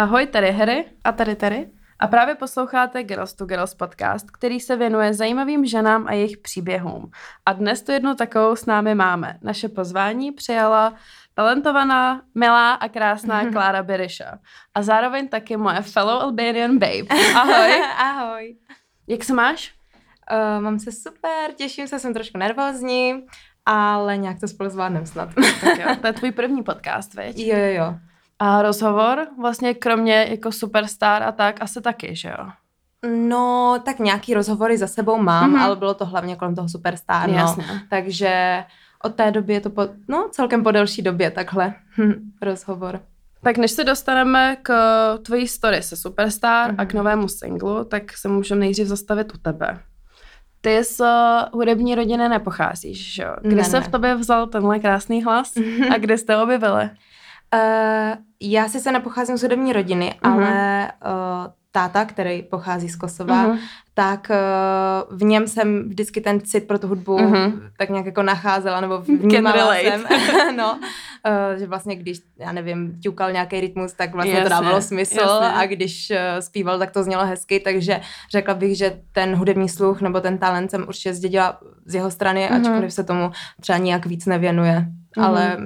Ahoj, tady Harry. A tady tady. A právě posloucháte Girls to Girls podcast, který se věnuje zajímavým ženám a jejich příběhům. A dnes tu jednu takovou s námi máme. Naše pozvání přijala talentovaná, milá a krásná Klára Berisha. A zároveň taky moje fellow Albanian babe. Ahoj. Ahoj. Jak se máš? Uh, mám se super, těším se, jsem trošku nervózní, ale nějak to spolu zvládnem snad. tak jo, to je tvůj první podcast, veď? Jo, jo, jo. A rozhovor, vlastně kromě jako superstar a tak, asi taky, že jo? No, tak nějaký rozhovory za sebou mám, mm-hmm. ale bylo to hlavně kolem toho superstar, no. Jasně. Takže od té doby je to po, no, celkem po delší době takhle rozhovor. Tak než se dostaneme k tvojí story se Superstar mm-hmm. a k novému singlu, tak se můžeme nejdřív zastavit u tebe. Ty z hudební rodiny nepocházíš, že jo? Kde Ne, se ne. v tobě vzal tenhle krásný hlas a kde jste objevili? Uh, já sice nepocházím z hudební rodiny, mm-hmm. ale uh, táta, který pochází z Kosova, mm-hmm. tak uh, v něm jsem vždycky ten cit pro tu hudbu mm-hmm. tak nějak jako nacházela, nebo vnímala jsem, no, uh, že vlastně když, já nevím, ťukal nějaký rytmus, tak vlastně Jasně, to dávalo smysl jasně. a když uh, zpíval, tak to znělo hezky, takže řekla bych, že ten hudební sluch nebo ten talent jsem určitě zdědila z jeho strany, mm-hmm. ačkoliv se tomu třeba nijak víc nevěnuje. Mhm. Mm-hmm. Ale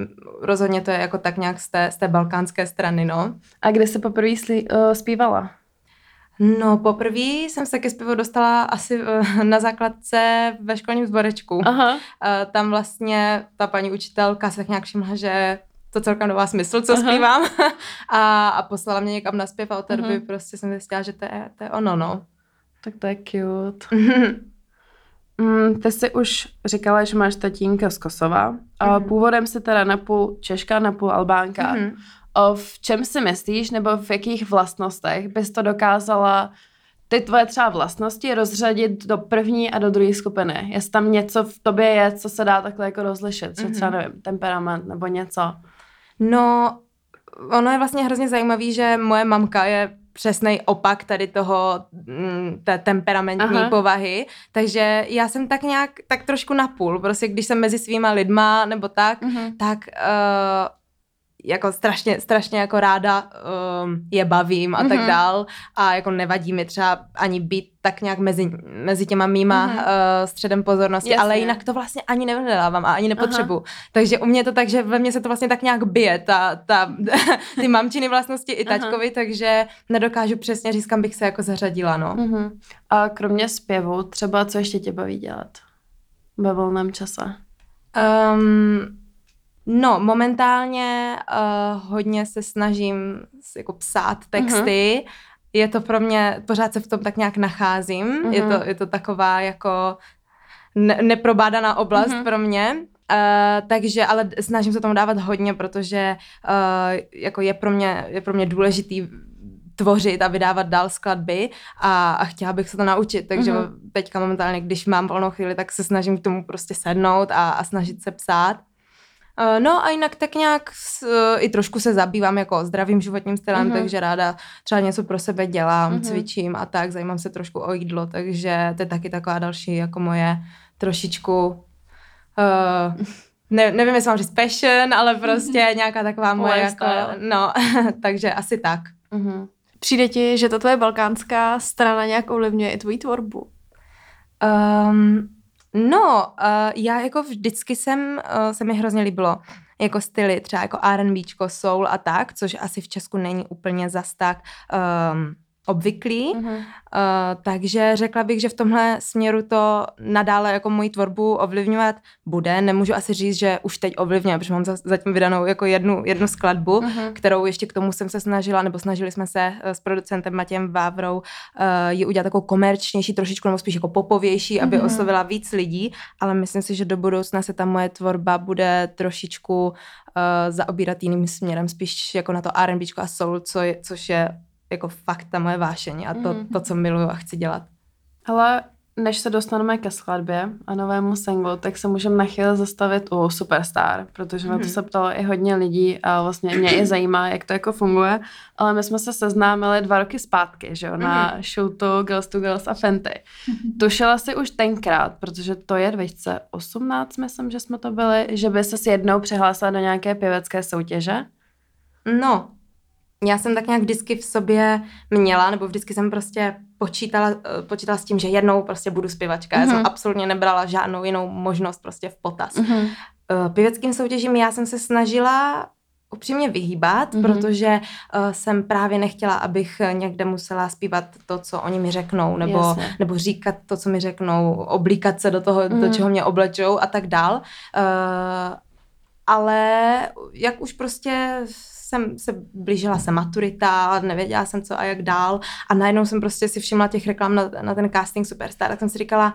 rozhodně to je jako tak nějak z té, z té balkánské strany, no. A kde jsi poprvé slí, uh, zpívala? No, poprvé jsem se ke zpěvu dostala asi eh, na základce ve školním zborečku. Aha. Eh, Tam vlastně ta paní učitelka se tak nějak všimla, že to celkem dává smysl, co Aha. zpívám. a, a poslala mě někam na zpěv a od té Mhm. doby prostě jsem zjistila, že to je, to je ono, no. Tak to je cute. Mm, ty jsi už říkala, že máš tatínka z Kosova. A Mhm. původem jsi teda napůl Češka, napůl Albánka. Mhm. O, v čem si myslíš, nebo v jakých vlastnostech bys to dokázala ty tvoje třeba vlastnosti rozřadit do první a do druhé skupiny? Jestli tam něco v tobě je, co se dá takhle jako rozlišit, že třeba Mhm. nevím, temperament nebo něco. No, ono je vlastně hrozně zajímavý, že moje mamka je přesný opak tady toho, mm, té temperamentní Aha. Povahy, takže já jsem tak nějak, tak trošku napůl, prostě když jsem mezi svýma lidma nebo tak, Mhm. tak uh, jako strašně, strašně jako ráda um, je bavím a tak Mhm. dál a jako nevadí mi třeba ani být tak nějak mezi, mezi těma mýma Mhm. uh, středem pozornosti, Jasně. ale jinak to vlastně ani nevyhledávám a ani nepotřebuju. Takže u mě je to tak, že ve mně se to vlastně tak nějak bije, ta, ta, ty mamčiny vlastnosti i Aha. taťkovi, takže nedokážu přesně říct, kam bych se jako zařadila, no. Mhm. A kromě zpěvu, třeba co ještě tě baví dělat ve volném čase? Um, no, momentálně uh, hodně se snažím jako psát texty. Je to pro mě, pořád se v tom tak nějak nacházím. Mhm. Je, to, je to taková jako ne, neprobádaná oblast Mhm. pro mě. Uh, takže, ale snažím se tomu dávat hodně, protože uh, jako je pro mě, je pro mě důležitý tvořit a vydávat dál skladby a, a chtěla bych se to naučit, takže Mhm. mm-hmm. teďka momentálně, když mám volnou chvíli, tak se snažím k tomu prostě sednout a, a snažit se psát. Uh, No a jinak tak nějak s, uh, i trošku se zabývám jako zdravým životním stylem, Mhm. mm-hmm. takže ráda třeba něco pro sebe dělám, Mhm. mm-hmm. cvičím a tak, zajímám se trošku o jídlo, takže to je taky taková další jako moje trošičku uh, ne, nevím, jestli mám říct passion, ale prostě nějaká taková moje jako, no, takže asi tak. Mhm. Přijde ti, že ta tvoje balkánská strana nějak ovlivňuje i tvoji tvorbu? Um, no, uh, já jako vždycky jsem, uh, se mi hrozně líbilo jako styly, třeba jako R&Bčko, soul a tak, což asi v Česku není úplně zas tak um, obvyklý. Mhm. Uh, takže řekla bych, že v tomhle směru to nadále jako moji tvorbu ovlivňovat bude. Nemůžu asi říct, že už teď ovlivňuje, protože mám za- zatím vydanou jako jednu, jednu skladbu, Mhm. kterou ještě k tomu jsem se snažila, nebo snažili jsme se eh, s producentem Matějem Vávrou uh, ji udělat takovou komerčnější trošičku, nebo spíš jako popovější, aby Mhm. oslovila víc lidí, ale myslím si, že do budoucna se ta moje tvorba bude trošičku uh, zaobírat jiným směrem, spíš jako na to R&Bčko a soul, co je, což je jako fakt ta moje vášeň a to, Mhm. to, co miluju a chci dělat. Ale než se dostaneme ke skladbě a novému singlu, tak se můžeme na chvíli zastavit u Superstar, protože na to Mhm. se ptalo i hodně lidí a vlastně mě i zajímá, jak to jako funguje, ale my jsme se seznámili dva roky zpátky, že jo, na show to Girls to Girls a Fenty. Tušila si už tenkrát, protože to je 2018, myslím, že jsme to byli, že by se s jednou přihlásila do nějaké pěvecké soutěže. No, já jsem tak nějak vždycky v sobě měla, nebo vždycky jsem prostě počítala, eh, počítala s tím, že jednou prostě budu zpěvačka. Mm-hmm. Já jsem Mhm. absolutně nebrala žádnou jinou možnost prostě v potaz. Mhm. Eh, Pěveckým soutěžím já jsem se snažila upřímně vyhýbat, Mhm. mm-hmm. protože uh, jsem právě nechtěla, abych někde musela zpívat to, co oni mi řeknou, nebo, Jasně. nebo říkat to, co mi řeknou, oblíkat se do toho, mm. do Mhm. čeho mě oblečou a tak dál. Uh, ale jak už prostě jsem se blížila se maturita, nevěděla jsem co a jak dál. A najednou jsem prostě si všimla těch reklam na, na ten casting Superstar, tak jsem si říkala,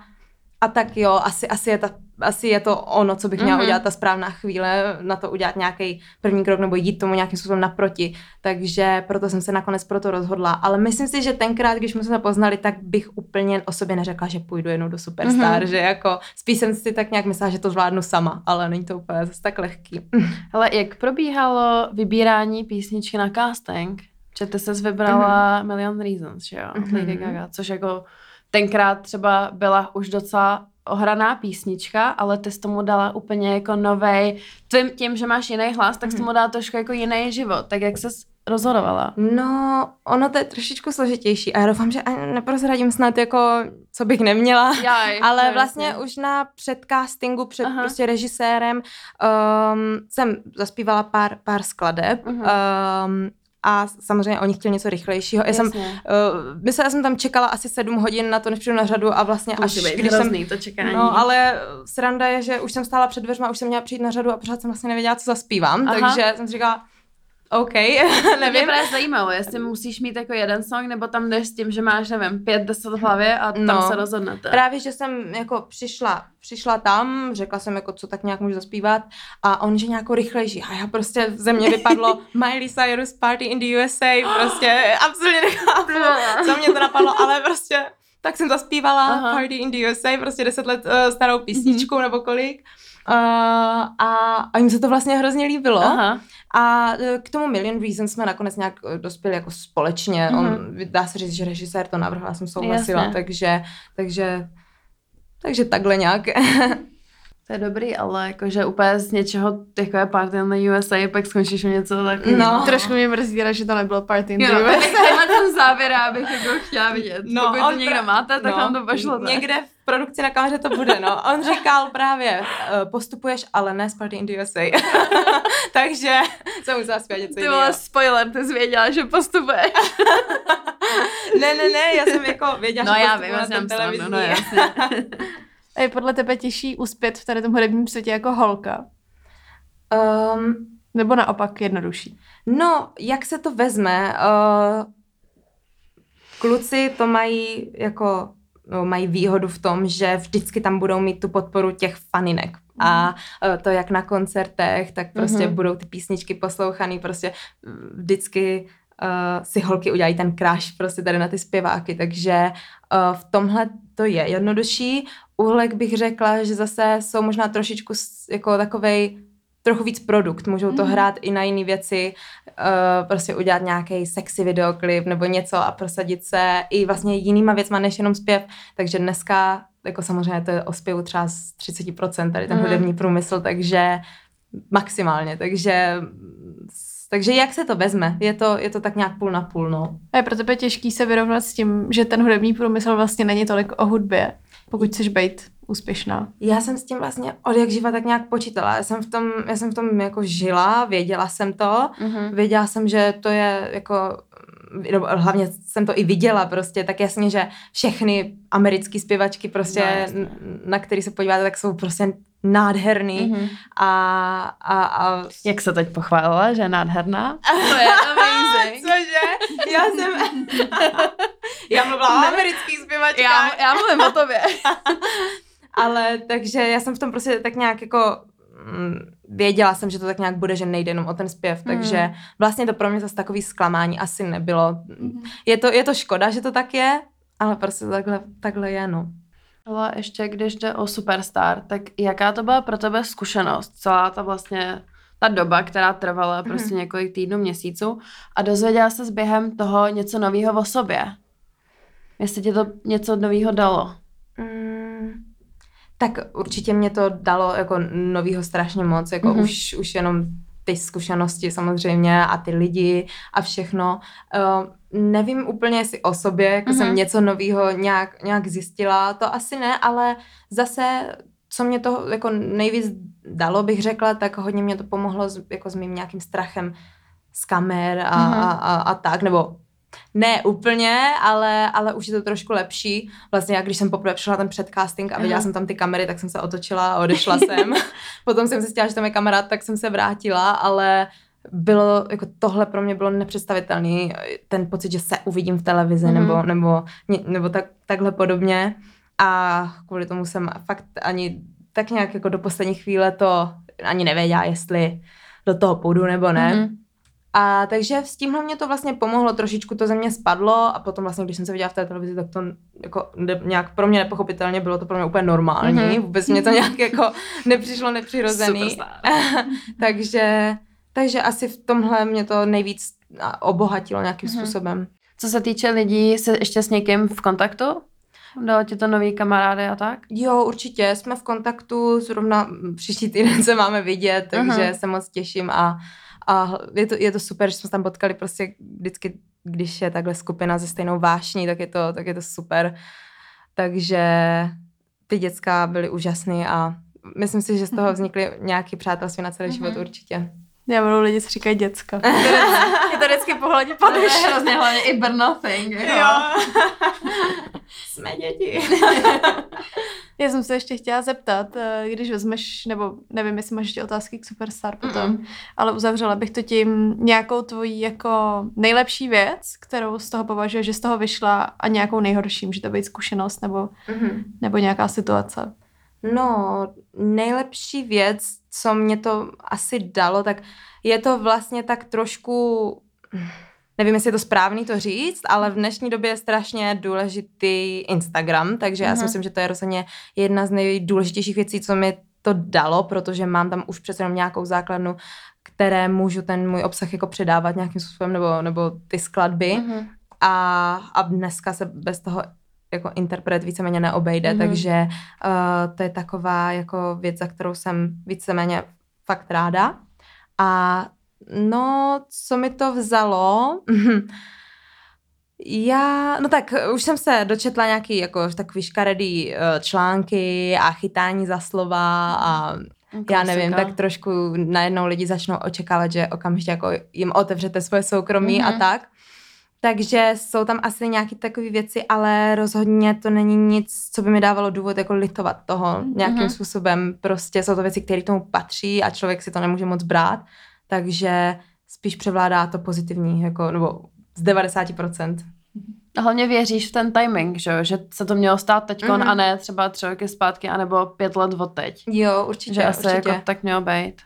a tak jo, asi, asi, je, ta, asi je to ono, co bych měla Mhm. mm-hmm. udělat, ta správná chvíle, na to udělat nějaký první krok nebo jít tomu nějakým způsobem naproti. Takže proto jsem se nakonec proto rozhodla. Ale myslím si, že tenkrát, když jsme se poznali, tak bych úplně o sobě neřekla, že půjdu jednou do Superstar, Mhm. že jako spíš jsem si tak nějak myslela, že to zvládnu sama, ale není to úplně zase tak lehký. Ale jak probíhalo vybírání písničky na casting? Že ty ses vybrala Mhm. Million Reasons, že jo? Mhm. Lady Gaga, což jako tenkrát třeba byla už docela ohraná písnička, ale ty jsi tomu dala úplně jako novej, tím, tím, že máš jiný hlas, tak jsi Mhm. tomu dala trošku jako jiný život. Tak jak ses rozhodovala? No, ono to je trošičku složitější a já doufám, že ani neprozradím snad jako, co bych neměla. Jaj, Ale no vlastně už na předcastingu, před Aha. prostě režisérem um, jsem zaspívala pár, pár skladeb Mhm. um, a samozřejmě oni chtěli něco rychlejšího. Já jsem, uh, myslela jsem tam čekala asi sedm hodin na to, než přijdu na řadu a vlastně To až být když jsem to čekání. No, ale sranda je, že už jsem stála před dveřma, už jsem měla přijít na řadu a pořád jsem vlastně nevěděla, co zaspívám, Aha. takže jsem si říkala, OK, Mě nevím. právě zajímalo, jestli musíš mít jako jeden song, nebo tam jdeš s tím, že máš, nevím, pět, deset v hlavě a tam No. se rozhodnete. Právě, že jsem jako přišla, přišla tam, řekla jsem jako, co tak nějak můžu zaspívat a on, že nějakou rychlejší. A já prostě ze mě vypadlo Miley Cyrus Party in the USA, prostě absolutně nechápu, co mě to napadlo, ale prostě tak jsem zaspívala Aha. Party in the USA, prostě deset let uh, starou písničku Mhm. nebo kolik. Uh, a, a jim se to vlastně hrozně líbilo. Aha. A eh, k tomu Million Reasons jsme nakonec nějak eh, dospěli jako společně. Mhm. On, dá se říct, že režisér to navrhl, já jsem souhlasila, Jasně. takže, takže, takže takhle nějak. To je dobrý, ale jakože úplně z něčeho, jako je party na USA, pak skončíš u něco takového. No. Trošku mě mrzí, že to nebylo party in Jo, the no, US. tak tenhle ten závěr já bych jako chtěla vidět. No, Pokud to někdo pra- máte, tak no, nám to pošlete. Někde v produkci na kameře to bude, no. On říkal právě, eh, postupuješ, ale ne z Party in the USA. takže jsem musela zpět něco Ty jiného. vole, spoiler, ty jsi věděla, že postupuješ. Ne, ne, ne, já jsem jako věděla, No že já vím, na já srandu, televizní. no jasně. A je podle tebe těžší uspět v tady tom hudebním světě jako holka? um, Nebo naopak jednodušší? No, jak se to vezme? Uh, kluci to mají jako no, mají výhodu v tom, že vždycky tam budou mít tu podporu těch faninek. A uh, to jak na koncertech, tak prostě Mhm. budou ty písničky poslouchaný, prostě mm, vždycky uh, si holky udělají ten crash prostě tady na ty zpěváky, takže uh, v tomhle to je jednodušší. Uhlek bych řekla, že zase jsou možná trošičku jako takovej trochu víc produkt, můžou to Mhm. hrát i na jiné věci, uh, prostě udělat nějaký sexy videoklip nebo něco a prosadit se i vlastně jinýma věcma než jenom zpěv, takže dneska jako samozřejmě to je o zpěvu třeba z 30% tady ten Mhm. hudební průmysl, takže maximálně, takže takže jak se to vezme? Je to, je to tak nějak půl na půl, no. A je pro tebe těžký se vyrovnat s tím, že ten hudební průmysl vlastně není tolik o hudbě, pokud chceš být úspěšná. Já jsem s tím vlastně od jak živa tak nějak počítala. Já jsem v tom, já jsem v tom jako žila, věděla jsem to, Mhm. věděla jsem, že to je jako hlavně jsem to i viděla prostě, tak jasně, že všechny americké zpěvačky prostě, No, jasně. na který se podíváte, tak jsou prostě nádherný Mhm. a, a, a Jak se teď pochválila, že je nádherná? To je amazing. Cože? Já jsem... já mluvila o amerických zpěvačkách. Já, já mluvím o tobě. Ale takže já jsem v tom prostě tak nějak jako mm, věděla jsem, že to tak nějak bude, že nejde jenom o ten zpěv, Hmm. takže vlastně to pro mě zase takový zklamání asi nebylo. Mhm. Je to, je to škoda, že to tak je, ale prostě takhle, takhle je, no. Ale ještě když jde o Superstar, tak jaká to byla pro tebe zkušenost? Celá ta vlastně ta doba, která trvala prostě několik týdnů, měsíců a dozvěděla se během toho něco nového o sobě. Jestli ti to něco nového dalo. Mm, tak určitě mě to dalo jako novýho strašně moc, jako Mhm. už, už jenom ty zkušenosti samozřejmě a ty lidi a všechno. Uh, nevím úplně jestli o sobě, jako mm-hmm. jsem něco nového nějak, nějak zjistila, to asi ne, ale zase co mě to jako nejvíc dalo, bych řekla, tak hodně mě to pomohlo s, jako s mým nějakým strachem z kamer a, mm-hmm. a, a, a tak, nebo ne úplně, ale, ale už je to trošku lepší. Vlastně jak když jsem poprvé přišla na ten předcasting a viděla jsem tam ty kamery, tak jsem se otočila a odešla jsem. Potom jsem zjistila, že tam je kamarád, tak jsem se vrátila, ale bylo, jako tohle pro mě bylo nepředstavitelný, ten pocit, že se uvidím v televizi mm-hmm. nebo, nebo, nebo tak, takhle podobně. A kvůli tomu jsem fakt ani tak nějak jako do poslední chvíle to ani nevěděla, jestli do toho půjdu nebo ne. Mm-hmm. A takže s tímhle mě to vlastně pomohlo, trošičku to ze mě spadlo a potom vlastně, když jsem se viděla v té televizi, tak to jako nějak pro mě nepochopitelně bylo to pro mě úplně normální, mm-hmm. vůbec mě to nějak jako nepřišlo nepřirozený. takže, takže asi v tomhle mě to nejvíc obohatilo nějakým mm-hmm. způsobem. Co se týče lidí, jsi ještě s někým v kontaktu? Dalo ti to nový kamarády a tak? Jo, určitě. Jsme v kontaktu, zrovna příští týden se máme vidět, takže uh-huh. se moc těším a a je to, je to super, že jsme se tam potkali prostě vždycky, když je takhle skupina se stejnou vášní, tak je to, tak je to super. Takže ty děcka byly úžasný a myslím si, že z toho mhm. vznikly nějaké přátelství na celý mm-hmm. život určitě. Já budu lidi, co říkají děcka. je to vždycky pohledně padeš. hrozně hlavně i Brno thing. Jako. Jo. Jsme děti. Já jsem se ještě chtěla zeptat, eh, když vezmeš, nebo nevím, jestli máš ještě otázky k Superstar potom, mm-hmm. ale uzavřela bych to tím nějakou tvojí jako nejlepší věc, kterou z toho považuješ, že z toho vyšla a nějakou nejhorší, může to být zkušenost nebo, mm-hmm. nebo nějaká situace. No, nejlepší věc, co mě to asi dalo, tak je to vlastně tak trošku, nevím, jestli je to správný to říct, ale v dnešní době je strašně důležitý Instagram, takže já si mhm. myslím, že to je rozhodně jedna z nejdůležitějších věcí, co mi to dalo, protože mám tam už přece jenom nějakou základnu, které můžu ten můj obsah jako předávat nějakým způsobem, nebo, nebo ty skladby. Mm-hmm. A, a dneska se bez toho jako interpret víceméně neobejde, mm-hmm. takže uh, to je taková jako věc, za kterou jsem víceméně fakt ráda. A no, co mi to vzalo? Já, no tak už jsem se dočetla nějaký jako takový škaredý uh, články a chytání za slova a Klasika. já nevím, tak trošku najednou lidi začnou očekávat, že okamžitě jako jim otevřete svoje soukromí mm-hmm. a mhm. tak. Takže jsou tam asi nějaké takové věci, ale rozhodně to není nic, co by mi dávalo důvod jako litovat toho nějakým mm-hmm. způsobem. Prostě jsou to věci, které tomu patří a člověk si to nemůže moc brát. Takže spíš převládá to pozitivní, jako, nebo z 90%. A hlavně věříš v ten timing, že, že se to mělo stát teď mm-hmm. a ne třeba tři roky zpátky, anebo pět let od teď. Jo, určitě. Že asi určitě. jako tak mělo být.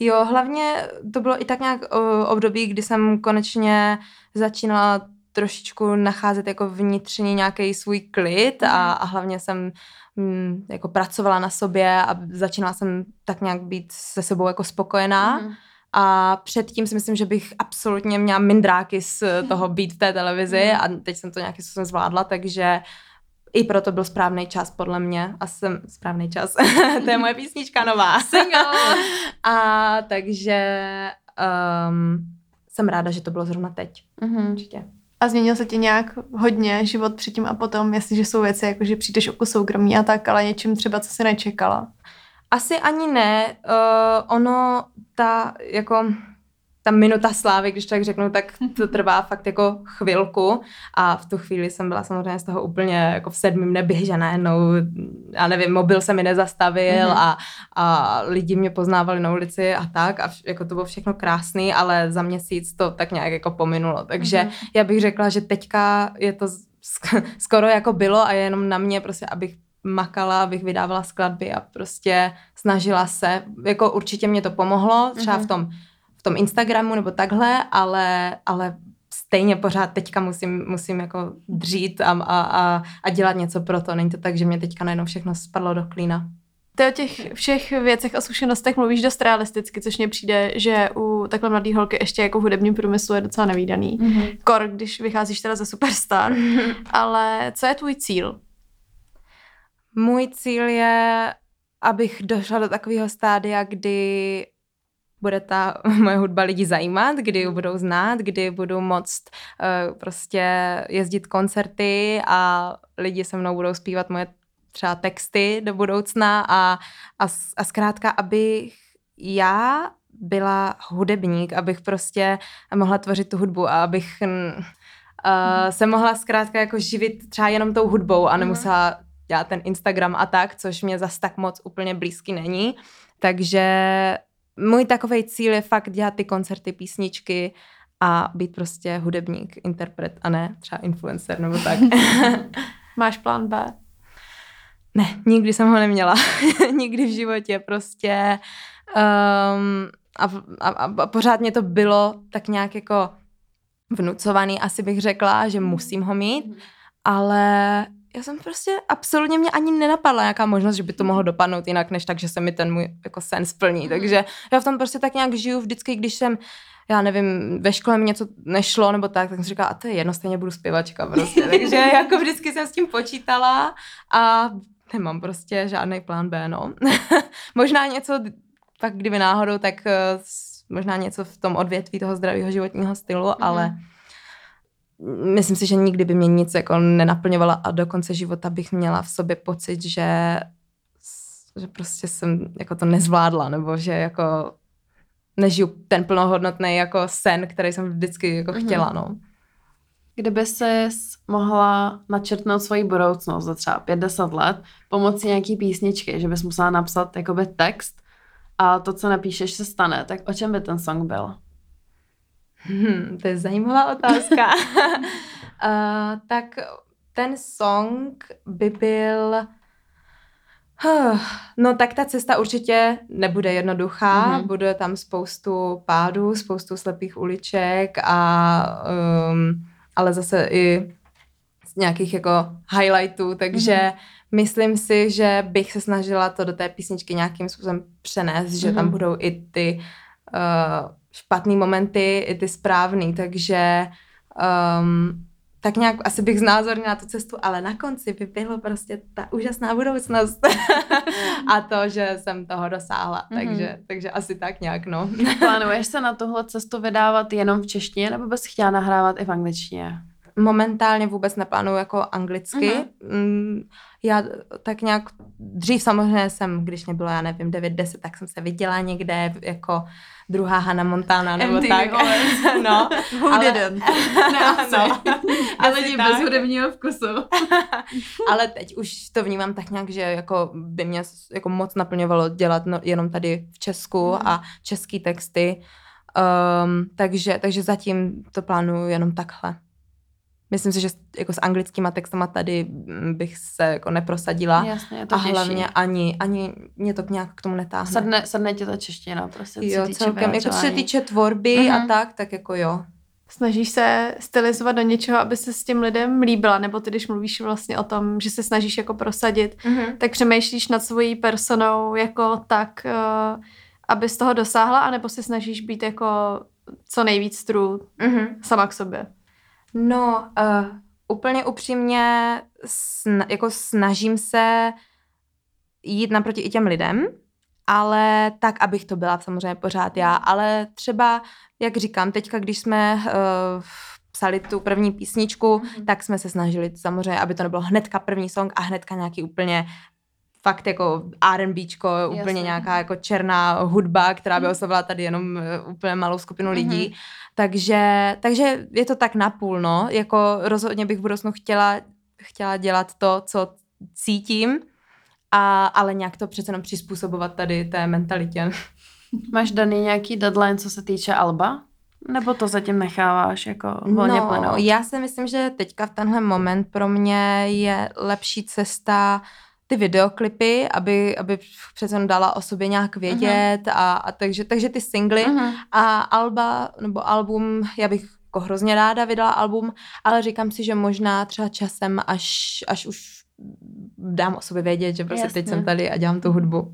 Jo, hlavně to bylo i tak nějak období, kdy jsem konečně začínala trošičku nacházet jako vnitřní nějaký svůj klid a, mhm. a hlavně jsem mm, jako pracovala na sobě a začínala jsem tak nějak být se sebou jako spokojená. Mm. A předtím si myslím, že bych absolutně měla mindráky z toho být v té televizi mm. a teď jsem to nějakým způsobem zvládla, takže i proto byl správný čas podle mě a jsem správný čas. to je moje písnička nová. A takže um, jsem ráda, že to bylo zrovna teď. Mm-hmm. Určitě. A změnil se ti nějak hodně život předtím a potom, jestliže jsou věci, jako že přijdeš o soukromí a tak, ale něčím třeba, co si nečekala? Asi ani ne. Uh, ono, ta, jako ta minuta slávy, když tak řeknu, tak to trvá fakt jako chvilku a v tu chvíli jsem byla samozřejmě z toho úplně jako v sedmém nebi, že najednou, já nevím, mobil se mi nezastavil mm-hmm. a, a lidi mě poznávali na ulici a tak a vš- jako to bylo všechno krásný, ale za měsíc to tak nějak jako pominulo, takže mm-hmm. já bych řekla, že teďka je to skoro jako bylo a je jenom na mě prostě, abych makala, abych vydávala skladby a prostě snažila se, jako určitě mě to pomohlo, třeba mm-hmm. v tom v tom Instagramu nebo takhle, ale, ale stejně pořád teďka musím, musím jako dřít a, a, a, a dělat něco pro to. Není to tak, že mě teďka najednou všechno spadlo do klína. Ty o těch všech věcech a zkušenostech mluvíš dost realisticky, což mně přijde, že u takhle mladé holky ještě jako v hudebním průmyslu je docela nevýdaný. Mm-hmm. Kor, když vycházíš teda ze Superstar. Mm-hmm. Ale co je tvůj cíl? Můj cíl je, abych došla do takového stádia, kdy bude ta moje hudba lidi zajímat, kdy ji budou znát, kdy budu moct uh, prostě jezdit koncerty a lidi se mnou budou zpívat moje třeba texty do budoucna a, a, a zkrátka, abych já byla hudebník, abych prostě mohla tvořit tu hudbu a abych uh, se mohla zkrátka jako živit třeba jenom tou hudbou a nemusela dělat ten Instagram a tak, což mě zas tak moc úplně blízky není. Takže můj takový cíl je fakt dělat ty koncerty, písničky a být prostě hudebník, interpret a ne třeba influencer nebo tak. Máš plán B? Ne, nikdy jsem ho neměla. nikdy v životě prostě. Um, a, a, a pořád mě to bylo tak nějak jako vnucovaný, asi bych řekla, že musím ho mít, mhm. ale já jsem prostě absolutně mě ani nenapadla nějaká možnost, že by to mohlo dopadnout jinak, než tak, že se mi ten můj jako sen splní. Mhm. Takže já v tom prostě tak nějak žiju vždycky, když jsem já nevím, ve škole mi něco nešlo nebo tak, tak jsem si říkala, a to je jedno, stejně budu zpěvačka prostě. Takže jako vždycky jsem s tím počítala a nemám prostě žádný plán B, no. Možná něco, tak kdyby náhodou, tak uh, možná něco v tom odvětví toho zdravého životního stylu, mm-hmm. ale myslím si, že nikdy by mě nic jako nenaplňovala a do konce života bych měla v sobě pocit, že, že prostě jsem jako to nezvládla, nebo že jako nežiju ten plnohodnotný jako sen, který jsem vždycky jako mm-hmm. chtěla, no. Kdyby jsi mohla načrtnout svoji budoucnost za třeba 50 let pomocí nějaký písničky, že bys musela napsat jakoby text a to, co napíšeš, se stane, tak o čem by ten song byl? Hmm, to je zajímavá otázka. uh, tak ten song by byl... Huh, no tak ta cesta určitě nebude jednoduchá, mm-hmm. bude tam spoustu pádů, spoustu slepých uliček a um, ale zase i z nějakých jako highlightů, takže mm-hmm. myslím si, že bych se snažila to do té písničky nějakým způsobem přenést, mm-hmm. že tam mhm. budou i ty uh, špatný momenty, i ty správný, takže um, tak nějak asi bych znázornila tu cestu, ale na konci by bylo prostě ta úžasná budoucnost a to, že jsem toho dosáhla, mm-hmm. takže, takže asi tak nějak, no. Plánuješ se na tuhle cestu vydávat jenom v češtině, nebo bys chtěla nahrávat i v angličtině? Momentálně vůbec neplánuju jako anglicky. Mm-hmm. Já tak nějak, dřív samozřejmě jsem, když mě bylo, já nevím, 9-10, tak jsem se viděla někde jako druhá Hannah Montana nebo MTV tak. no. Who ale, didn't? No. ale lidi bez hudebního vkusu. ale teď už to vnímám tak nějak, že jako by mě jako moc naplňovalo dělat no, jenom tady v Česku mm. a český texty. Um, takže, takže zatím to plánuju jenom takhle. Myslím si, že jako s anglickýma textama tady mm, bych se jako neprosadila. Jasně, to a hlavně ani, ani mě to nějak k tomu netáhne. Sadne, sadne tě ta čeština, prostě. Jo, celkem, jako co se týče tvorby mm-hmm. a mhm. tak, tak jako jo. Snažíš se stylizovat do něčeho, aby se s tím lidem líbila, nebo ty, když mluvíš vlastně o tom, že se snažíš jako prosadit, mm-hmm. tak přemýšlíš nad svojí personou jako tak, uh, aby z toho dosáhla, anebo se snažíš být jako co nejvíc true mm-hmm. sama k sobě? No, uh, úplně upřímně sna- jako snažím se jít naproti i těm lidem, ale tak, abych to byla samozřejmě pořád já. Ale třeba, jak říkám, teďka, když jsme uh, psali tu první písničku, mm-hmm. tak jsme se snažili samozřejmě, aby to nebylo hnedka první song a hnedka nějaký úplně fakt jako R&Bčko, úplně Jasně. nějaká jako černá hudba, která by mhm. oslovila tady jenom eh, úplně malou skupinu lidí. Mm-hmm. Takže, takže je to tak napůl, no. Jako rozhodně bych v budoucnu chtěla, chtěla dělat to, co cítím, a, ale nějak to přece jenom přizpůsobovat tady té mentalitě. Máš daný nějaký deadline, co se týče Alba? Nebo to zatím necháváš jako volně no, plynout? já si myslím, že teďka v tenhle moment pro mě je lepší cesta ty videoklipy, aby, aby přece dala o sobě nějak vědět uh-huh. a, a takže, takže ty singly uh-huh. a alba nebo album, já bych jako hrozně ráda vydala album, ale říkám si, že možná třeba časem, až, až už dám o sobě vědět, že prostě Jasně. teď jsem tady a dělám tu hudbu.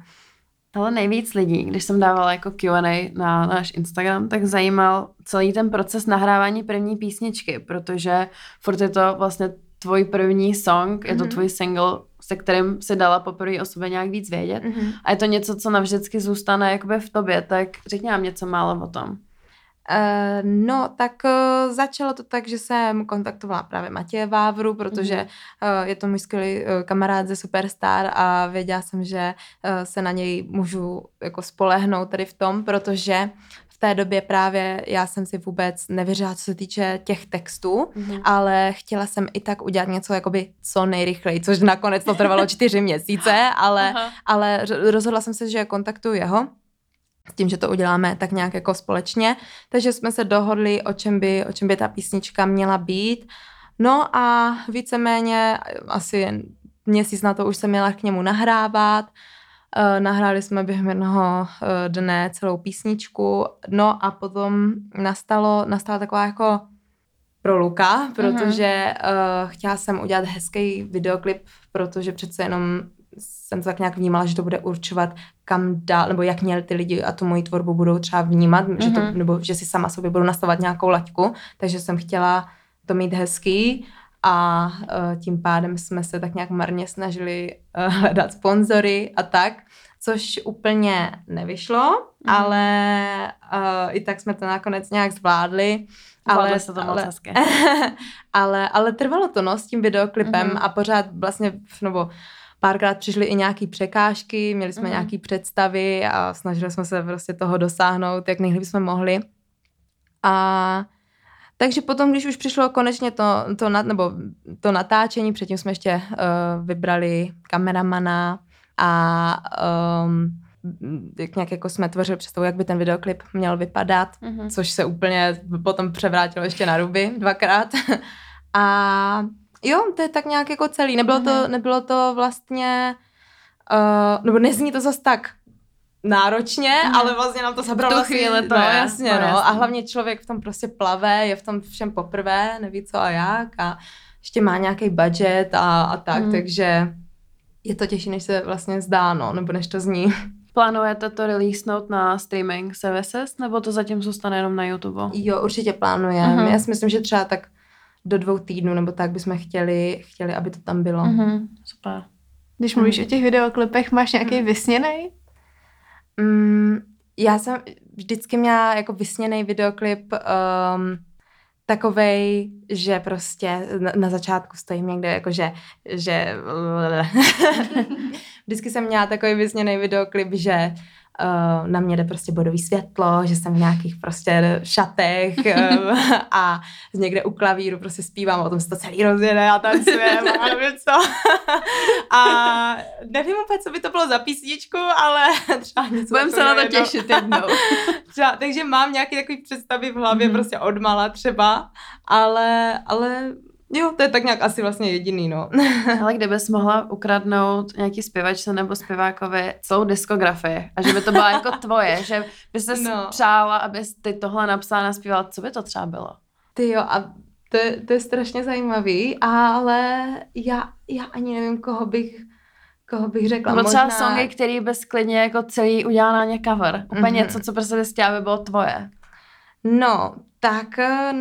Ale nejvíc lidí, když jsem dávala jako Q&A na náš Instagram, tak zajímal celý ten proces nahrávání první písničky, protože furt je to vlastně tvůj první song, je to Mhm. tvůj single, se kterým si dala poprvé o sobě nějak víc vědět. Mhm. A je to něco, co navždycky zůstane jakoby v tobě, tak řekni nám něco málo o tom. Uh, no, tak uh, začalo to tak, že jsem kontaktovala právě Matěje Vávru, protože Mhm. uh, je to můj skvělý kamarád ze Superstar a věděla jsem, že se na něj můžu jako spolehnout tady v tom, protože v té době právě já jsem si vůbec nevěřila, co se týče těch textů, Mhm. ale chtěla jsem i tak udělat něco jakoby co nejrychleji, což nakonec to trvalo čtyři měsíce, ale Aha. ale rozhodla jsem se, že kontaktuju jeho tím, že to uděláme tak nějak jako společně. Takže jsme se dohodli, o čem by, o čem by ta písnička měla být. No a víceméně asi měsíc na to už jsem měla k němu nahrávat. Eh, Nahráli jsme během jednoho eh, dne celou písničku. No a potom nastalo, nastala taková jako proluka, protože uh, chtěla jsem udělat hezký videoklip, protože přece jenom jsem to tak nějak vnímala, že to bude určovat, kam dál, nebo jak měl ty lidi a tu moji tvorbu budou třeba vnímat, mm-hmm. že to, Mhm. nebo že si sama sobě budu nastavovat nějakou laťku, takže jsem chtěla to mít hezký a uh, tím pádem jsme se tak nějak marně snažili uh, hledat sponzory a tak, což úplně nevyšlo, Mhm. ale uh, i tak jsme to nakonec nějak zvládli. Zvládli jste to moc ale, ale, ale trvalo to, no, s tím videoklipem Mhm. a pořád vlastně, nebo párkrát přišly i nějaké překážky, měli jsme Mhm. nějaké představy a snažili jsme se prostě toho dosáhnout, jak nejlíp jsme mohli. A takže potom, když už přišlo konečně to, to, na, nebo to natáčení, předtím jsme ještě uh, vybrali kameramana a um, jak nějak jako jsme tvořili představu, jak by ten videoklip měl vypadat, Mhm. což se úplně potom převrátilo ještě na ruby dvakrát. A jo, to je tak nějak jako celý. Nebylo, to, Mhm. nebylo to vlastně, uh, nebo nezní to zas tak náročně, Mhm. ale vlastně nám to zabralo tu chvíli to no, je, jasně, no, no. jasně. A hlavně člověk v tom prostě plave, je v tom všem poprvé, neví co a jak a ještě má nějaký budget a, a tak, Mhm. takže je to těžší, než se vlastně zdá, no, nebo než to zní. Plánujete to releasenout na streaming services, nebo to zatím zůstane jenom na YouTube? Jo, určitě plánujeme. Mhm. Já si myslím, že třeba tak do dvou týdnů nebo tak bychom chtěli, chtěli aby to tam bylo. Mhm. Super. Když mluvíš Mhm. o těch videoklipech, máš nějaký vysněnej? Mm, já jsem vždycky měla jako vysněný videoklip um, takovej, že prostě na, na začátku stojím někde jako, že, že vždycky jsem měla takový vysněný videoklip, že uh, na mě jde prostě bodový světlo, že jsem v nějakých prostě šatech um, a někde u klavíru prostě zpívám, o tom se to celý rozjede a tancujeme a nevím co. a nevím úplně, co by to bylo za písničku, ale třeba něco Budeme se na to těšit jednou. Třeba, takže mám nějaký takový představy v hlavě, mm-hmm. prostě odmala třeba, ale, ale jo, to je tak nějak asi vlastně jediný, no. Ale kdybys mohla ukradnout nějaký zpěvačce nebo zpěvákovi celou diskografii a že by to byla jako tvoje, že bys se no. Přála, abys ty tohle napsala, naspívala, co by to třeba bylo? Ty jo, a to, je- to je strašně zajímavý, ale já, já ani nevím, koho bych, koho bych řekla. Nebo třeba Možná- songy, který bys klidně jako celý udělala na ně cover. Úplně Mhm. něco, co prostě chtěla, aby bylo tvoje. No, tak eh,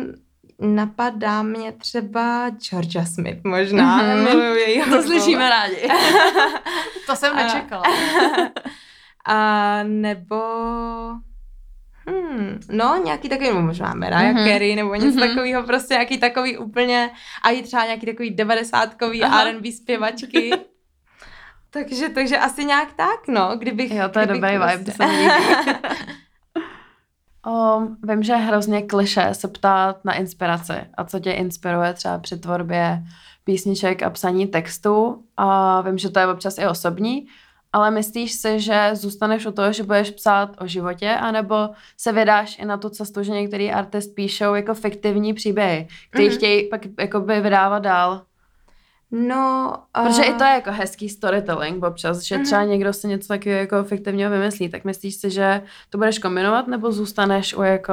napadá mě třeba Georgia Smith možná, Mhm. mm-hmm. To slyšíme rádi. To jsem nečekala. A nebo... Hmm, no, nějaký takový, nebo možná Mariah Mhm. mm-hmm. Carey, nebo něco Mhm. mm-hmm. takového, prostě nějaký takový úplně, a i třeba nějaký takový devadesátkový. R&B zpěvačky. takže, takže asi nějak tak, no, kdybych... Jo, to je kdybych dobrý vibe, to se O, vím, že je hrozně kliše se ptát na inspiraci a co tě inspiruje třeba při tvorbě písniček a psaní textu a vím, že to je občas i osobní, ale myslíš si, že zůstaneš u toho, že budeš psát o životě, anebo se vydáš i na tu cestu, že některý artist píšou jako fiktivní příběhy, který mm-hmm. Mhm. chtějí pak jakoby vydávat dál. No... Protože eh, i to je jako hezký storytelling občas, že třeba Mhm. někdo si něco takového jako fiktivního vymyslí, tak myslíš si, že to budeš kombinovat nebo zůstaneš u jako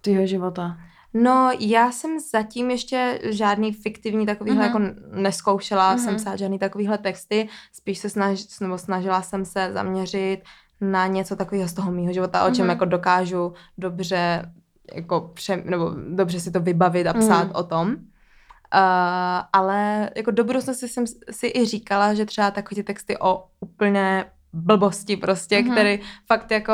tvýho života? No, já jsem zatím ještě žádný fiktivní takovýhle mm-hmm. jako neskoušela, mm-hmm. jsem psát žádný takovýhle texty, spíš se snaž, nebo snažila jsem se zaměřit na něco takového z toho mýho života, o čem jako dokážu dobře jako pře, nebo dobře si to vybavit a psát Mhm. o tom. Ale jako do budoucnosti jsem si i říkala, že třeba takové ty texty o úplně blbosti prostě, mm-hmm. který fakt jako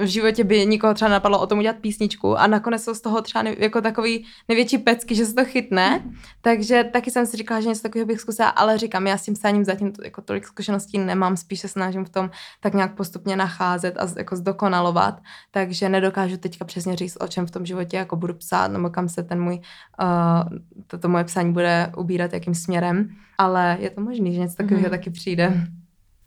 v životě by nikoho třeba napadlo o tom udělat písničku a nakonec jsou z toho třeba ne, jako takový největší pecky, že se to chytne. Takže taky jsem si říkala, že něco takového bych zkusila, ale říkám, já s tím psáním zatím to, jako tolik zkušeností nemám, spíš se snažím v tom tak nějak postupně nacházet a jako zdokonalovat, takže nedokážu teďka přesně říct, o čem v tom životě jako budu psát, nebo kam se ten můj, uh, toto moje psání bude ubírat, jakým směrem, ale je to možný, že něco takového mm-hmm. taky přijde.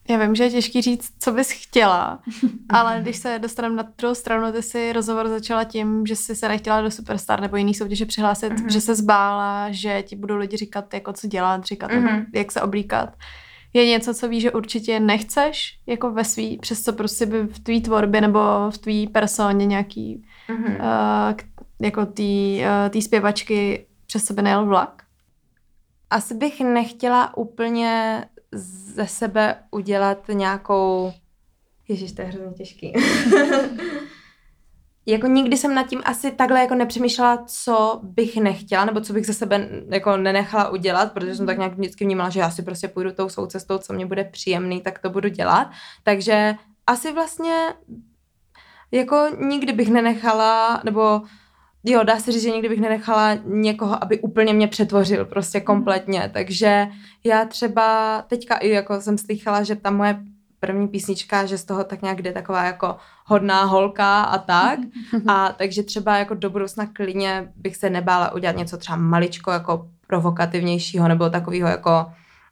Já vím, že je těžký říct, co bys chtěla, ale když se dostaneme na druhou stranu, ty si rozhovor začala tím, že jsi se nechtěla do Superstar nebo jiný soutěže přihlásit, mm-hmm. že se zbála, že ti budou lidi říkat, jako co dělat, říkat, mm-hmm. jak se oblíkat. Je něco, co víš, že určitě nechceš, jako ve svý, přes co prostě by v tvý tvorbě nebo v tvý personě nějaký, mm-hmm. uh, jako tý, uh, tý zpěvačky přes sebe nejel vlak? Asi bych nechtěla úplně ze sebe udělat nějakou... Ježiš, to je hrozně těžký. jako nikdy jsem nad tím asi takhle jako nepřemýšlela, co bych nechtěla, nebo co bych ze sebe jako nenechala udělat, protože jsem tak nějak vždycky vnímala, že já si prostě půjdu tou soucestou, co mě bude příjemný, tak to budu dělat. Takže asi vlastně jako nikdy bych nenechala, nebo jo, dá se říct, že nikdy bych nenechala někoho, aby úplně mě přetvořil prostě mhm. kompletně, takže já třeba teďka i jako jsem slychala, že ta moje první písnička, že z toho tak nějak jde taková jako hodná holka a tak. A takže třeba jako do budoucna klidně bych se nebála udělat něco třeba maličko jako provokativnějšího nebo takového jako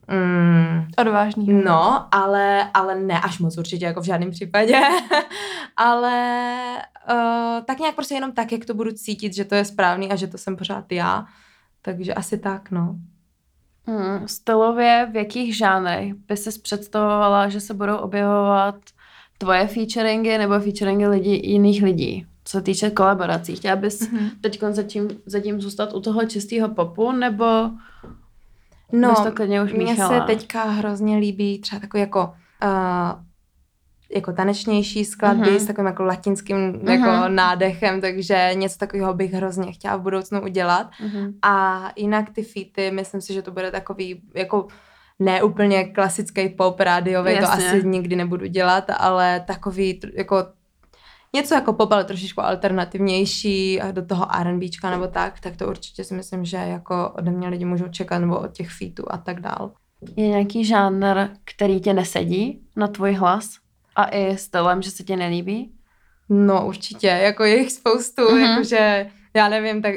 Mm, Odvážný. No, ale, ale ne až moc určitě, jako v žádném případě. ale uh, tak nějak prostě jenom tak, jak to budu cítit, že to je správný a že to jsem pořád já. Takže asi tak, no. Mm, stylově v jakých žánrech by si představovala, že se budou objevovat tvoje featuringy nebo featuringy lidí, jiných lidí? Co se týče kolaborací, chtěla bys mm-hmm. teď zatím, zatím zůstat u toho čistého popu, nebo No, to klidně už mně se teďka hrozně líbí třeba takový jako uh, jako tanečnější skladby uh-huh. s takovým jako latinským uh-huh. jako nádechem, takže něco takového bych hrozně chtěla v budoucnu udělat. Uh-huh. A jinak ty featy, myslím si, že to bude takový jako ne úplně klasický pop rádiový, to asi nikdy nebudu dělat, ale takový jako něco jako pop, ale trošičku alternativnější a do toho R&Bčka nebo tak, tak to určitě si myslím, že jako ode mě lidi můžou čekat nebo od těch featů a tak dál. Je nějaký žánr, který tě nesedí na tvůj hlas a i stylem, že se ti nelíbí? No určitě, jako je jich spoustu, mm-hmm. jakože já nevím, tak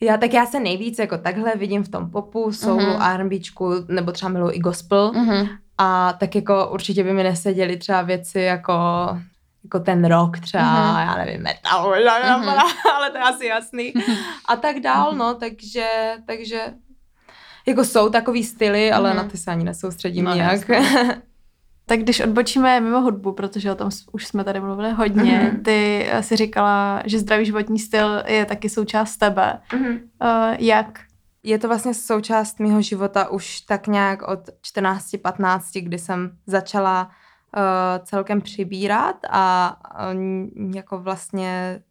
já tak já se nejvíc jako takhle vidím v tom popu, soulu, mm-hmm. R&Bčku, nebo třeba miluji i gospel. Mm-hmm. A tak jako určitě by mi neseděly třeba věci jako jako ten rok třeba, mm-hmm. já nevím, metal, mm-hmm. ale to je asi jasný. A tak dál, no, takže, takže jako jsou takový styly, ale mm-hmm. na ty se ani nesoustředím no, nějak. tak když odbočíme mimo hudbu, protože o tom už jsme tady mluvili hodně, mm-hmm. ty si říkala, že zdravý životní styl je taky součást tebe. Mm-hmm. Uh, jak? Je to vlastně součást mého života už tak nějak od 14-15, kdy jsem začala celkem přibírat a jako vlastně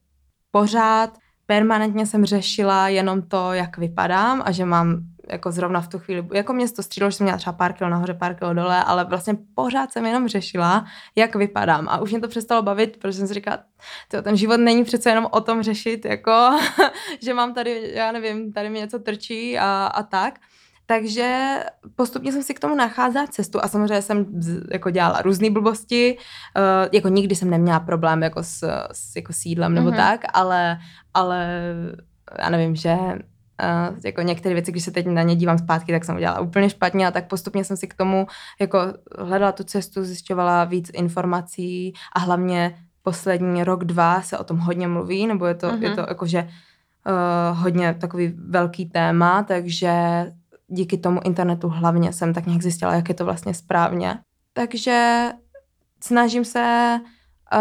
pořád permanentně jsem řešila jenom to, jak vypadám a že mám jako zrovna v tu chvíli, jako mě to střídalo, že jsem měla třeba pár kilo nahoře, pár kilo dole, ale vlastně pořád jsem jenom řešila, jak vypadám a už mě to přestalo bavit, protože jsem si říkala, ten život není přece jenom o tom řešit, jako, že mám tady, já nevím, tady mi něco trčí a, a tak. Takže postupně jsem si k tomu nacházela cestu a samozřejmě jsem jako dělala různé blbosti, uh, jako nikdy jsem neměla problém jako s, s jako sídlem nebo mm-hmm. tak, ale, ale já nevím, že Uh, jako některé věci, když se teď na ně dívám zpátky, tak jsem udělala úplně špatně a tak postupně jsem si k tomu jako hledala tu cestu, zjišťovala víc informací a hlavně poslední rok, dva se o tom hodně mluví, nebo je to, mm-hmm. je to jakože uh, hodně takový velký téma, takže díky tomu internetu hlavně jsem tak nějak zjistila, jak je to vlastně správně. Takže snažím se uh,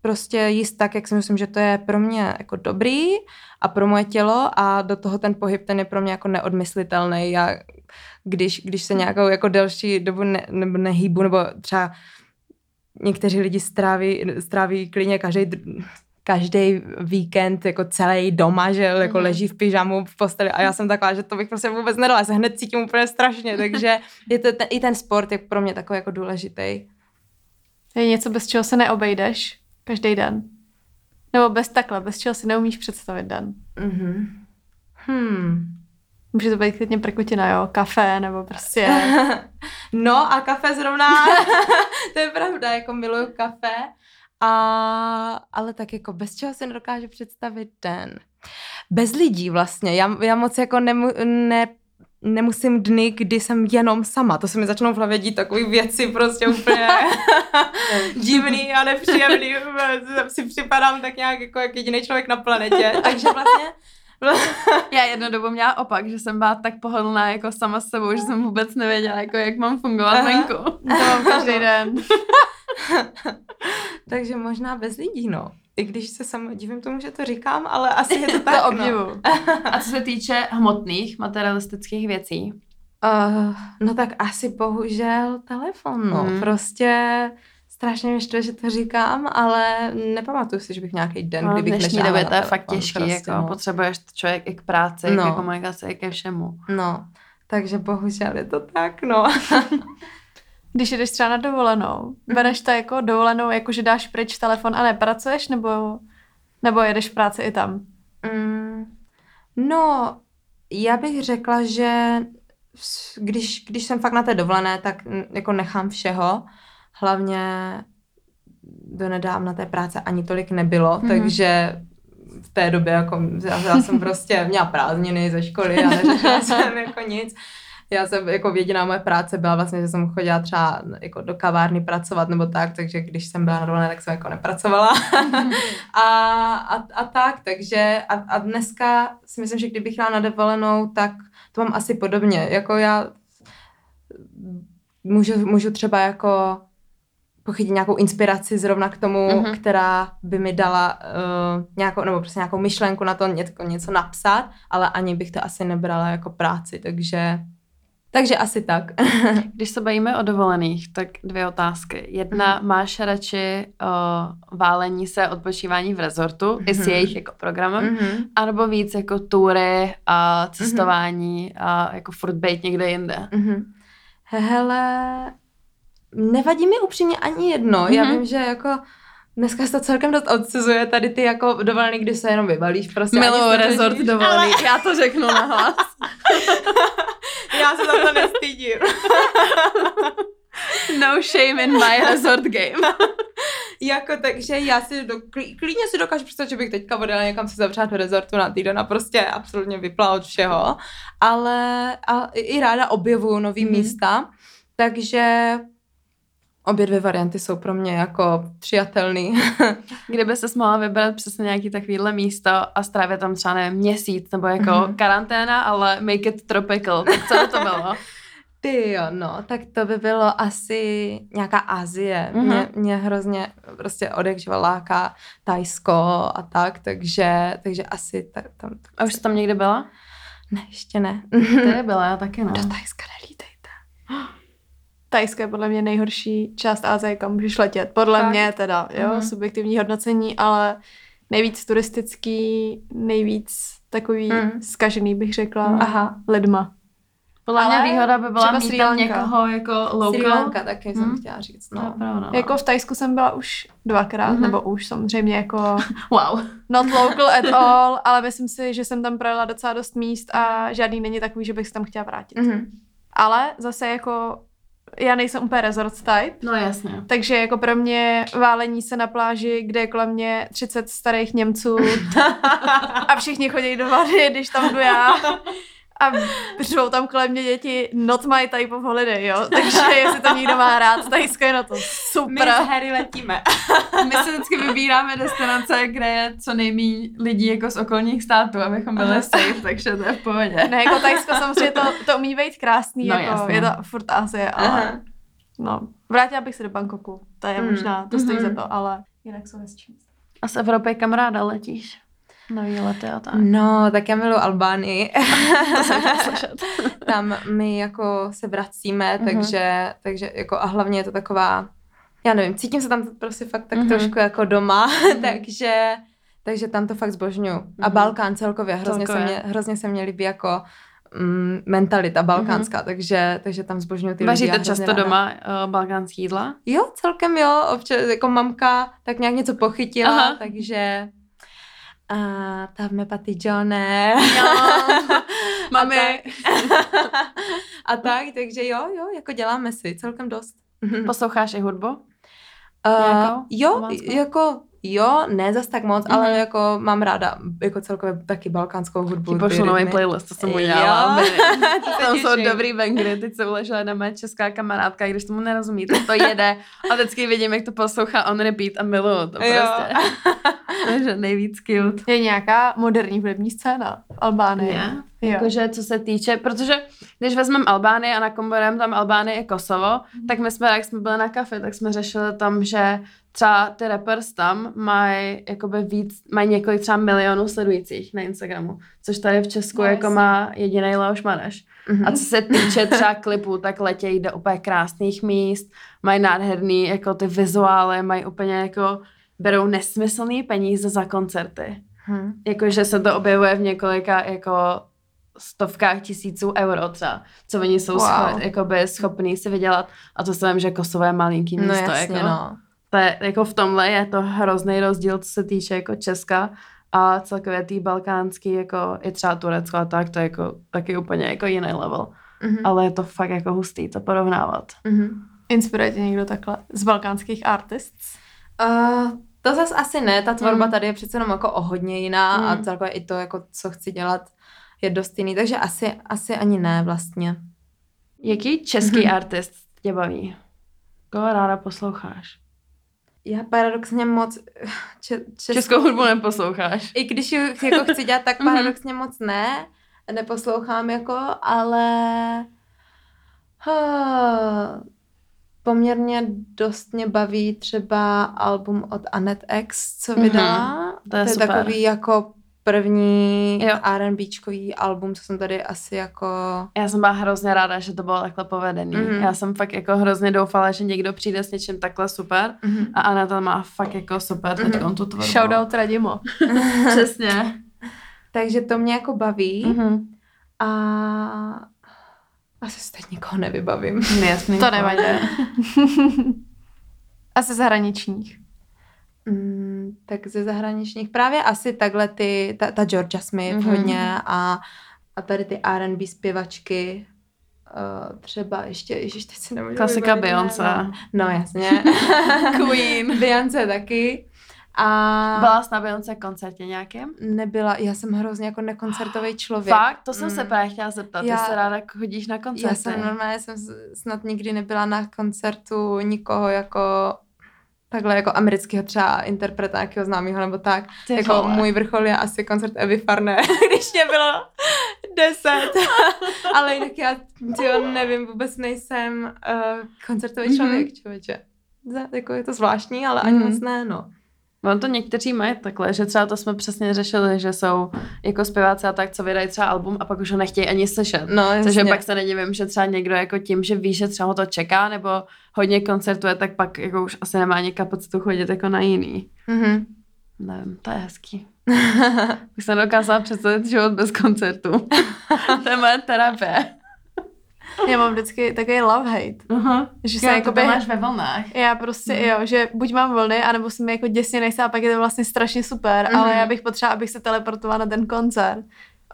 prostě jíst tak, jak si myslím, že to je pro mě jako dobrý a pro moje tělo a do toho ten pohyb, ten je pro mě jako neodmyslitelný. Já, když, když se nějakou jako delší dobu ne, nebo nehýbu, nebo třeba někteří lidi stráví, stráví klidně každý každý víkend jako celý doma, že jako Mhm. leží v pyžamu v posteli a já jsem taková, že to bych prostě vůbec nedala, já se hned cítím úplně strašně, takže je to ten, i ten sport je pro mě takový jako důležitý. Je něco, bez čeho se neobejdeš každý den. Nebo bez takhle, bez čeho si neumíš představit den. Mhm. Hmm. Může to být klidně prkutina, jo, kafe, nebo prostě... No a kafe zrovna, to je pravda, jako miluju kafe, a, ale tak jako bez čeho si nedokážu představit den. Bez lidí vlastně, já, já moc jako nemu, ne, nemusím dny, kdy jsem jenom sama, to se mi začnou v hlavě dít takové věci prostě úplně divný a nepříjemný, si připadám tak nějak jako jak jediný člověk na planetě, takže vlastně Já jednu dobu měla opak, že jsem byla tak pohodlná jako sama s sebou, že jsem vůbec nevěděla, jako jak mám fungovat Aha. venku. To mám každý den. Takže možná bez lidí, no. I když se sama divím tomu, že to říkám, ale asi je to tak, To no. obdivu. A co se týče hmotných, materialistických věcí, Uh, no tak asi bohužel telefon, no. Hmm. Prostě strašně štve, že to říkám, ale nepamatuju si, že bych nějaký den, no, kdybych dnešní době to je fakt těžký, prostě, jako no. potřebuješ člověk i k práci, no. No. ke komunikaci, i ke všemu. no, takže bohužel je to tak, no. Když jdeš třeba na dovolenou, bereš to jako dovolenou, jako že dáš pryč telefon a nepracuješ, nebo, nebo jedeš v práci i tam? Mm, no, já bych řekla, že když, když jsem fakt na té dovolené, tak jako nechám všeho. Hlavně do nedávna té práce ani tolik nebylo, Mhm. mm-hmm. takže v té době jako já, já jsem prostě měla prázdniny ze školy a neřešila jsem jako nic. Já jsem, jako jediná moje práce byla vlastně, že jsem chodila třeba jako do kavárny pracovat nebo tak, takže když jsem byla na dovolené, tak jsem jako nepracovala. a, a, a tak, takže a, a dneska si myslím, že kdybych jela na dovolenou, tak to mám asi podobně. Jako já můžu, můžu třeba jako pochytit nějakou inspiraci zrovna k tomu, Mhm. mm-hmm. která by mi dala uh, nějakou, nebo prostě nějakou myšlenku na to něco, něco napsat, ale ani bych to asi nebrala jako práci, takže takže asi tak. Když se bavíme o dovolených, tak dvě otázky. Jedna, Mhm. máš radši uh, válení se, odpočívání v rezortu, i s Mhm. jejich jako programem, mm-hmm. anebo víc jako tury a cestování a jako furt bejt někde jinde? Mm-hmm. Hele, nevadí mi upřímně ani jedno. Mm-hmm. Já Mhm. vím, že jako dneska se to celkem dost odsuzuje, tady ty jako dovolený, kdy se jenom vybalíš prostě. Miluju neříš, dovolený, já to řeknu nahlas. Ale já se za to nestydím. No shame in my resort game. jako takže já si do, klidně si dokážu představit, že bych teďka odjela někam se zavřát v rezortu na týden a prostě absolutně vypla od všeho. Ale a i ráda objevuju nový mm-hmm. místa, takže obě dvě varianty jsou pro mě jako přijatelný. Kdyby se mohla vybrat přesně nějaký takovýhle místo a strávit tam třeba nevím, měsíc nebo jako Mhm. karanténa, ale make it tropical, tak co by to bylo? Ty jo, no, tak to by bylo asi nějaká. Mhm. Mm-hmm. Mě, mě hrozně prostě odekživa láká Tajsko a tak, takže, takže asi ta, tam... A už jsi tam někdy byla? Ne, ještě ne. Ty byla, já taky no. Do Tajska nelítejte. Tajsko je podle mě nejhorší část Asie, kam můžeš letět. Podle Fakt? mě teda, jo, Mhm. subjektivní hodnocení, ale nejvíc turistický, nejvíc takový Mhm. zkažený, bych řekla, Mhm. Aha. lidma. Podle mě Ale výhoda by byla mít tam někoho jako local. Sri Lanka taky jsem Hmm. chtěla říct, To no. pravda, no. Jako v Tajsku jsem byla už dvakrát, Mhm. nebo už samozřejmě jako Wow. not local at all, ale myslím si, že jsem tam projela docela dost míst a žádný není takový, že bych se tam chtěla vrátit. Mhm. Ale zase jako já nejsem úplně resort type, No jasně. takže jako pro mě válení se na pláži, kde je kolem mě 30 starých Němců a všichni chodí do vody, když tam jdu já. A řvou tam kolem mě děti not my type of holiday, jo. Takže jestli to někdo má rád, Tajsko je na to My super. s Harry letíme. My se vždycky vybíráme destinace, kde je co nejméně lidí jako z okolních států, abychom byli Aha. safe, takže to je v pohodě. Ne, jako Tajsko samozřejmě to, to umí být krásný, No, jako jasně. je to furt Asie, ale Aha. no, vrátila bych se do Bangkoku, to je Mm. možná, to stojí Mhm. za to, ale jinak jsou hezčí. A z Evropy kam ráda letíš? Na výlety a tak. No, tak já miluji Albánii. To jsem chtěla slyšet. Tam my jako se vracíme, Mhm. takže, takže jako a hlavně je to taková, já nevím, cítím se tam prostě fakt tak Mhm. trošku jako doma, takže Takže tam to fakt zbožňuju. A Mhm. Balkán celkově, hrozně, Celkově. Se, mě, hrozně se mě líbí jako mm, mentalita balkánská, takže, takže tam zbožňuju ty lidi. Vaříte hrozně často ráda. doma uh, balkánský jídla? Jo, celkem jo, občas jako mamka tak nějak něco pochytila. Aha. takže a tam je patigione. Mami. A tak, a tak, takže jo, jo, jako děláme si celkem dost. Posloucháš i hudbu? Uh, Nějakou? jo, jako jo, ne zas tak moc, Mhm. ale jako mám ráda jako celkově taky balkánskou hudbu. Ti pošlu nový playlist, to jsem Jo. udělala. Tam jsou těším. dobrý bangry, teď se uležela na moje česká kamarádka, i když tomu nerozumíte, to jede a vždycky vidím, jak to poslouchá on repeat a miluju to Jo. prostě. Takže nejvíc cute. Je nějaká moderní hudební scéna v Albánii. Jo. Jakože co se týče, protože když vezmeme Albánii a nakomborujeme tam Albánii i Kosovo, tak my jsme, jak jsme byli na kafe, tak jsme řešili tam, že třeba ty rappers tam mají jakoby víc, mají několik třeba milionů sledujících na Instagramu, což tady v Česku No, jako má jediný Leoš Mareš. Mhm. A co se týče třeba klipů, tak letějí do úplně krásných míst, mají nádherný jako ty vizuály, mají úplně jako berou nesmyslný peníze za koncerty. Hm. Jakože se to objevuje v několika jako stovkách tisíců euro třeba, co oni jsou Wow. wow. jakoby schopní si vydělat a to se vím, že Kosovo je malinký No město. jasně, jako, no. To je, jako v tomhle je to hrozný rozdíl, co se týče jako Česka a celkově tý balkánský, jako i třeba Turecko a tak, to je jako taky úplně jako jiný level. Mhm. Ale je to fakt jako hustý to porovnávat. Mhm. Inspiruje tě někdo takhle z balkánských artists? Uh, to zase asi ne, ta tvorba Mm. tady je přece jenom jako o hodně jiná a Mm. celkově i to, jako co chci dělat, je dost jiný, takže asi, asi ani ne vlastně. Jaký český Mhm. artist tě baví? Koho ráda posloucháš? Já paradoxně moc če, českou, Českou hudbu neposloucháš. I když ji jako chci dělat, tak Mhm. paradoxně moc ne, neposlouchám jako, ale ha, poměrně dost mě baví třeba album od Anet X, co Mhm. vydala. To je to je super. takový jako první Jo. R&Bčkový album, co jsem tady asi jako... Já jsem byla hrozně ráda, že to bylo takhle povedený. Mm-hmm. Já jsem fakt jako hrozně doufala, že někdo přijde s něčím takhle super Mhm. a Aneta má fakt jako super teď Mhm. on tu tvorbu. Shoutout Radimo. Přesně. Takže to mě jako baví Mm-hmm. a asi se teď nikoho nevybavím. Jasný. To nevadí. Asi zahraničních. Mm, tak ze zahraničních právě asi takhle ty, ta, ta Georgia Smith Mhm. mm-hmm. hodně a, a tady ty R&B zpěvačky, uh, třeba ještě, ježiš, teď si nemůžu Klasika Beyoncé. jméno. No jasně. Queen. Beyoncé taky. A Byla jsi na Beyoncé koncertě nějakém? nebyla, já jsem hrozně jako nekoncertový člověk. Fakt? To jsem Mm. se právě chtěla zeptat. Já- Ty se ráda chodíš na koncerty. Já jsem normálně jsem snad nikdy nebyla na koncertu nikoho jako takhle jako amerického třeba interpreta nějakého známého nebo tak. Ty jako vole. můj vrchol je asi koncert Evy Farné, když mě bylo deset. Ale jinak já tyjo, nevím, vůbec nejsem uh, koncertový Mhm. člověk, člověče. Za- Jako je to zvláštní, ale ani Mhm. moc ne, no. On to někteří mají takhle, že třeba to jsme přesně řešili, že jsou jako zpěváci a tak, co vydají třeba album a pak už ho nechtějí ani slyšet. No, Takže jasně. pak se nedivím, že třeba někdo jako tím, že ví, že třeba ho to čeká, nebo hodně koncertuje, tak pak jako už asi nemá ani kapacitu chodit jako na jiný. Mhm. Nevím, to je hezký. Už jsem dokázala představit život bez koncertu. to je moje terapie. Já mám vždycky takový love-hate. Aha. Že se Jo, jakoby... to máš ve vlnách. Já prostě, Mhm. jo, že buď mám vlny, anebo se mi jako děsně nechce a pak je to vlastně strašně super, Mhm. ale já bych potřeba, abych se teleportovala na ten koncert.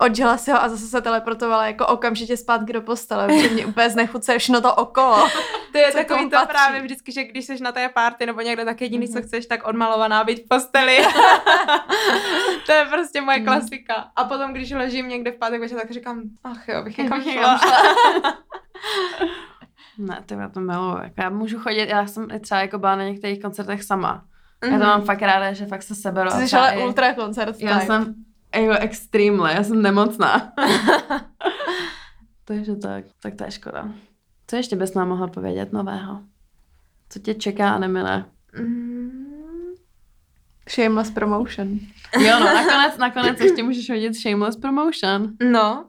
Odžila si ho a zase se teleportovala jako okamžitě zpátky do postele, protože mě úplně znechuce všechno to okolo. To je takový to patří? právě vždycky, že když jsi na té party nebo někde, tak jediný, Mhm. co chceš, tak odmalovaná být v posteli. to je prostě moje Mhm. klasika. A potom, když ležím někde v pátek večer, tak říkám, ach jo, bych někam šla. Ne, ty já to miluju. Jako já můžu chodit, já jsem i třeba jako byla na některých koncertech sama. Já to Mhm. mám fakt ráda, že fakt se seberu. a Jsi ale i- ultra koncert. Já jsem jako extremely, já jsem nemocná. Takže tak, tak to je škoda. Co ještě bys nám mohla povědět nového? Co tě čeká a nemine? Mm. Shameless promotion. Jo, no, nakonec, nakonec ještě můžeš hodit shameless promotion. No,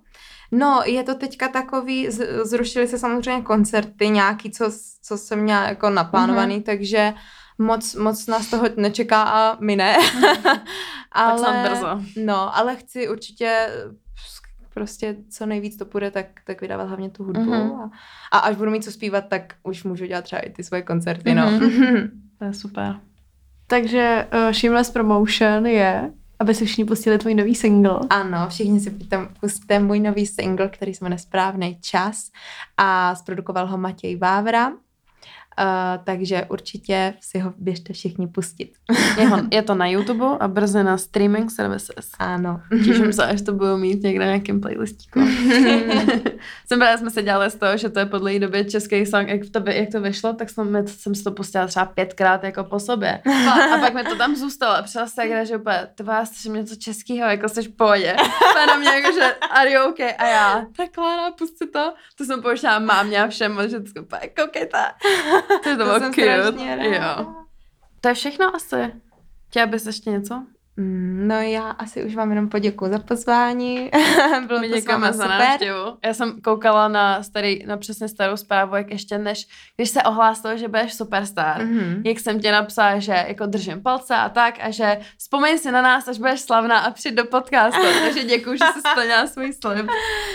no, je to teďka takový, z- zrušily se samozřejmě koncerty nějaký, co, co jsem měla jako naplánovaný, Mhm. takže moc, moc nás toho nečeká a my ne. ale, tak brzo. No, ale chci určitě prostě co nejvíc to půjde, tak, tak vydávat hlavně tu hudbu. Mm-hmm. A, a až budu mít co zpívat, tak už můžu dělat třeba i ty svoje koncerty, mm-hmm. no. to je super. Takže uh, Shameless Promotion je, aby si všichni pustili tvůj nový single. Ano, všichni si pustíte můj nový single, který se jmenuje Správný čas a zprodukoval ho Matěj Vávra. Uh, takže určitě si ho běžte všichni pustit. Je, ho, je to na YouTube a brzy na streaming services. Ano. Těším se, až to budu mít někde na nějakém playlistíku. jsem právě jsme se dělali z toho, že to je podle doby český song, jak to, jak to vyšlo, tak jsem, jsem si to pustila třeba pětkrát jako po sobě. A pak mi to tam zůstalo a přišla se tak, že úplně, ty vás mě něco českého, jako jsi v pohodě. A na mě jako, že are you okay? A já, tak Klára, pusti to. To jsem pouštěla mámě a všem, že to koukejte. To, to bylo cute. Jo. To je všechno asi. Chtěla bys ještě něco? Mm, no já asi už vám jenom poděkuji za pozvání. Bylo My to děkujeme za návštěvu. Já jsem koukala na, starý, na přesně starou zprávu, jak ještě než, když se ohlásilo, že budeš superstar, mm-hmm. jak jsem ti napsala, že jako držím palce a tak a že vzpomeň si na nás, až budeš slavná a přijď do podcastu. Takže děkuji, že jsi splnila svůj slib.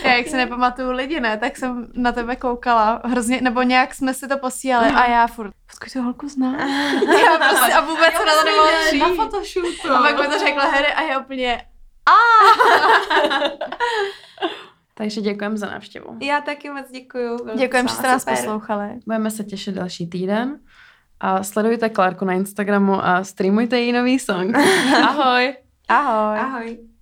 Já jak se nepamatuju lidi, ne, tak jsem na tebe koukala hrozně, nebo nějak jsme si to posílali mm. a já furt, Počkej, tu holku znám. já prostě, a vůbec se na to nemohla přijít. Na fotoshootu. A pak mi to řekla Harry a já úplně Takže děkujeme za návštěvu. Já taky moc děkuju. Děkujeme, že jste nás poslouchali. Budeme se těšit další týden. A sledujte Klárku na Instagramu a streamujte její nový song. Ahoj. Ahoj. Ahoj.